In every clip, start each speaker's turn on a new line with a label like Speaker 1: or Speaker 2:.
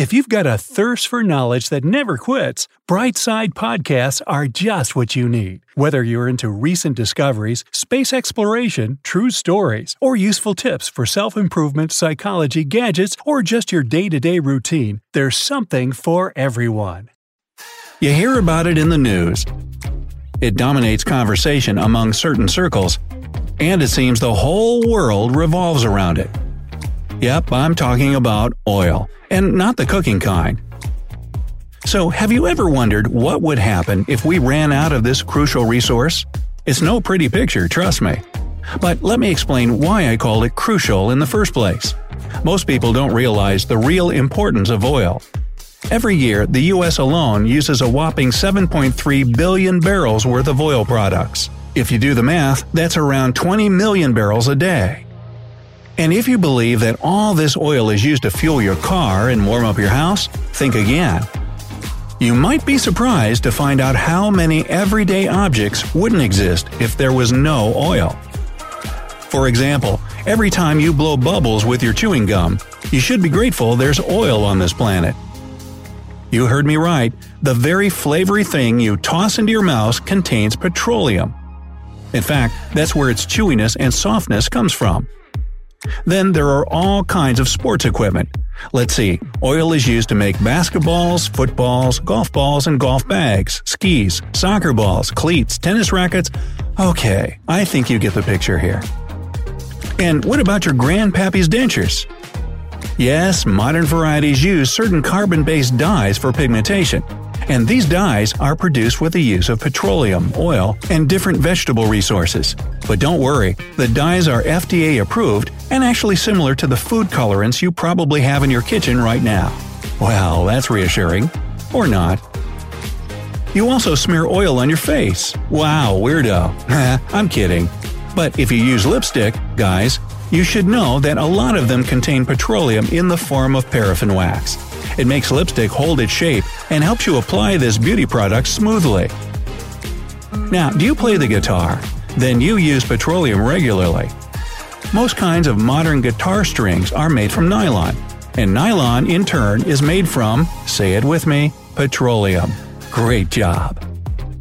Speaker 1: If you've got a thirst for knowledge that never quits, Brightside Podcasts are just what you need. Whether you're into recent discoveries, space exploration, true stories, or useful tips for self improvement, psychology, gadgets, or just your day to day routine, there's something for everyone. You hear about it in the news. It dominates conversation among certain circles, and it seems the whole world revolves around it. Yep, I'm talking about oil, and not the cooking kind. So, have you ever wondered what would happen if we ran out of this crucial resource? It's no pretty picture, trust me. But let me explain why I called it crucial in the first place. Most people don't realize the real importance of oil. Every year, the US alone uses a whopping 7.3 billion barrels worth of oil products. If you do the math, that's around 20 million barrels a day. And if you believe that all this oil is used to fuel your car and warm up your house, think again. You might be surprised to find out how many everyday objects wouldn't exist if there was no oil. For example, every time you blow bubbles with your chewing gum, you should be grateful there's oil on this planet. You heard me right, the very flavory thing you toss into your mouth contains petroleum. In fact, that's where its chewiness and softness comes from. Then there are all kinds of sports equipment. Let's see, oil is used to make basketballs, footballs, golf balls, and golf bags, skis, soccer balls, cleats, tennis rackets. Okay, I think you get the picture here. And what about your grandpappy's dentures? Yes, modern varieties use certain carbon based dyes for pigmentation, and these dyes are produced with the use of petroleum, oil, and different vegetable resources. But don't worry, the dyes are FDA approved and actually similar to the food colorants you probably have in your kitchen right now. Well, that's reassuring. Or not. You also smear oil on your face. Wow, weirdo. I'm kidding. But if you use lipstick, guys, you should know that a lot of them contain petroleum in the form of paraffin wax. It makes lipstick hold its shape and helps you apply this beauty product smoothly. Now, do you play the guitar? Then you use petroleum regularly. Most kinds of modern guitar strings are made from nylon, and nylon in turn is made from, say it with me, petroleum. Great job.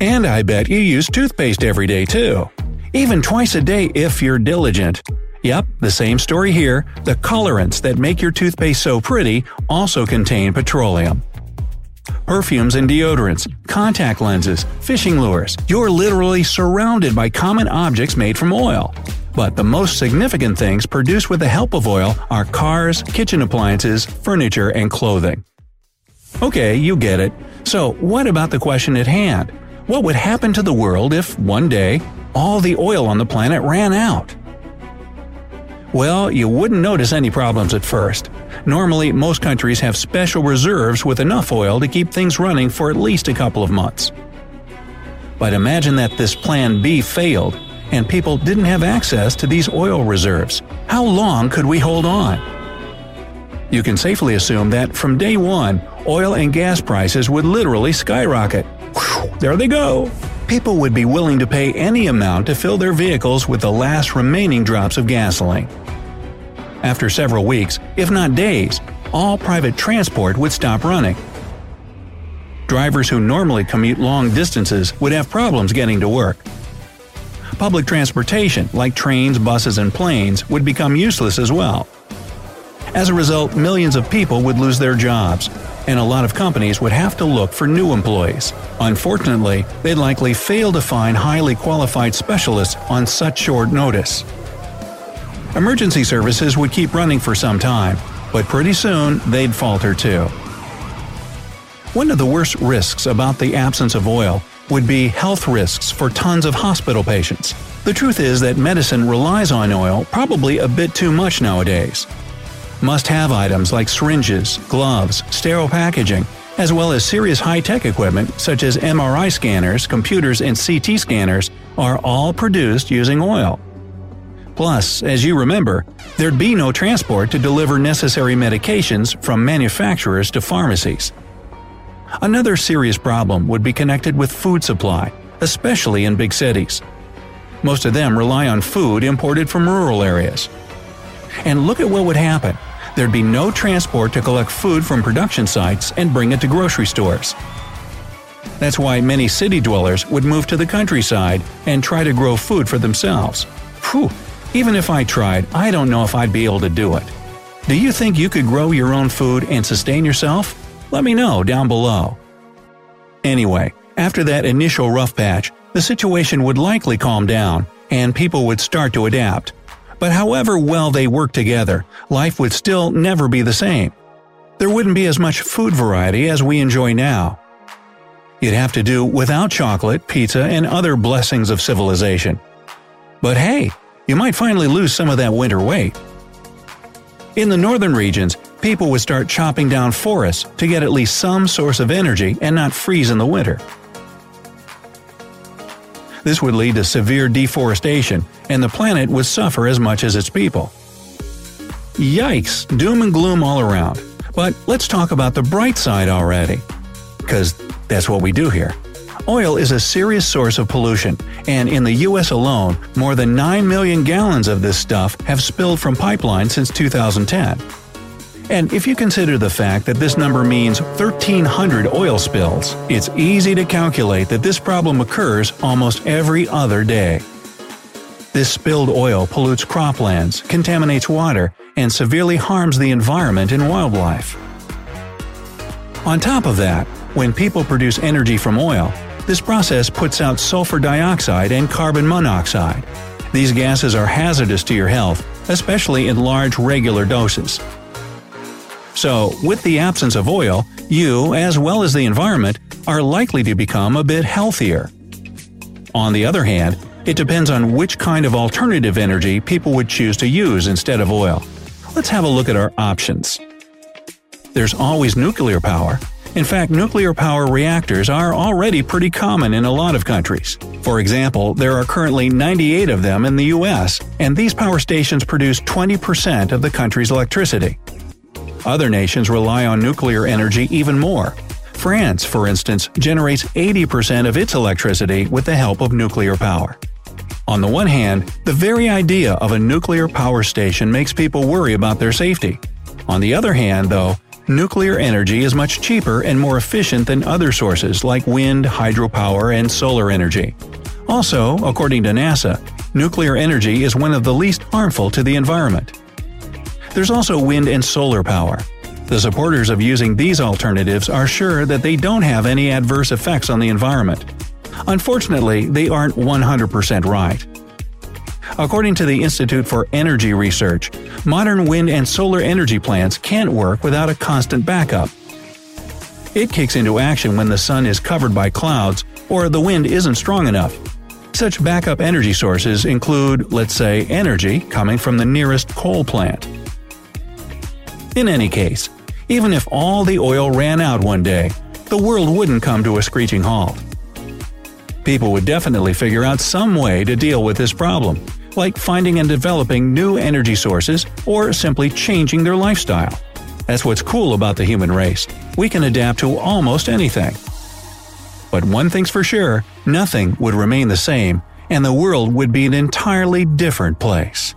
Speaker 1: And I bet you use toothpaste every day too. Even twice a day if you're diligent. Yep, the same story here. The colorants that make your toothpaste so pretty also contain petroleum. Perfumes and deodorants, contact lenses, fishing lures. You're literally surrounded by common objects made from oil. But the most significant things produced with the help of oil are cars, kitchen appliances, furniture, and clothing. Okay, you get it. So, what about the question at hand? What would happen to the world if, one day, all the oil on the planet ran out? Well, you wouldn't notice any problems at first. Normally, most countries have special reserves with enough oil to keep things running for at least a couple of months. But imagine that this Plan B failed, and people didn't have access to these oil reserves. How long could we hold on? You can safely assume that from day one, oil and gas prices would literally skyrocket. Whew, there they go! People would be willing to pay any amount to fill their vehicles with the last remaining drops of gasoline. After several weeks, if not days, all private transport would stop running. Drivers who normally commute long distances would have problems getting to work. Public transportation, like trains, buses, and planes, would become useless as well. As a result, millions of people would lose their jobs, and a lot of companies would have to look for new employees. Unfortunately, they'd likely fail to find highly qualified specialists on such short notice. Emergency services would keep running for some time, but pretty soon they'd falter too. One of the worst risks about the absence of oil would be health risks for tons of hospital patients. The truth is that medicine relies on oil probably a bit too much nowadays. Must have items like syringes, gloves, sterile packaging, as well as serious high tech equipment such as MRI scanners, computers, and CT scanners, are all produced using oil. Plus, as you remember, there'd be no transport to deliver necessary medications from manufacturers to pharmacies. Another serious problem would be connected with food supply, especially in big cities. Most of them rely on food imported from rural areas. And look at what would happen. There'd be no transport to collect food from production sites and bring it to grocery stores. That's why many city dwellers would move to the countryside and try to grow food for themselves. Phew, even if I tried, I don't know if I'd be able to do it. Do you think you could grow your own food and sustain yourself? Let me know down below. Anyway, after that initial rough patch, the situation would likely calm down, and people would start to adapt. But however well they worked together, life would still never be the same. There wouldn't be as much food variety as we enjoy now. You'd have to do without chocolate, pizza, and other blessings of civilization. But hey, you might finally lose some of that winter weight. In the northern regions, people would start chopping down forests to get at least some source of energy and not freeze in the winter. This would lead to severe deforestation, and the planet would suffer as much as its people. Yikes, doom and gloom all around. But let's talk about the bright side already. Because that's what we do here. Oil is a serious source of pollution, and in the US alone, more than 9 million gallons of this stuff have spilled from pipelines since 2010. And if you consider the fact that this number means 1,300 oil spills, it's easy to calculate that this problem occurs almost every other day. This spilled oil pollutes croplands, contaminates water, and severely harms the environment and wildlife. On top of that, when people produce energy from oil, this process puts out sulfur dioxide and carbon monoxide. These gases are hazardous to your health, especially in large regular doses. So, with the absence of oil, you, as well as the environment, are likely to become a bit healthier. On the other hand, it depends on which kind of alternative energy people would choose to use instead of oil. Let's have a look at our options. There's always nuclear power. In fact, nuclear power reactors are already pretty common in a lot of countries. For example, there are currently 98 of them in the US, and these power stations produce 20% of the country's electricity. Other nations rely on nuclear energy even more. France, for instance, generates 80% of its electricity with the help of nuclear power. On the one hand, the very idea of a nuclear power station makes people worry about their safety. On the other hand, though, nuclear energy is much cheaper and more efficient than other sources like wind, hydropower, and solar energy. Also, according to NASA, nuclear energy is one of the least harmful to the environment. There's also wind and solar power. The supporters of using these alternatives are sure that they don't have any adverse effects on the environment. Unfortunately, they aren't 100% right. According to the Institute for Energy Research, modern wind and solar energy plants can't work without a constant backup. It kicks into action when the sun is covered by clouds or the wind isn't strong enough. Such backup energy sources include, let's say, energy coming from the nearest coal plant. In any case, even if all the oil ran out one day, the world wouldn't come to a screeching halt. People would definitely figure out some way to deal with this problem, like finding and developing new energy sources or simply changing their lifestyle. That's what's cool about the human race. We can adapt to almost anything. But one thing's for sure nothing would remain the same, and the world would be an entirely different place.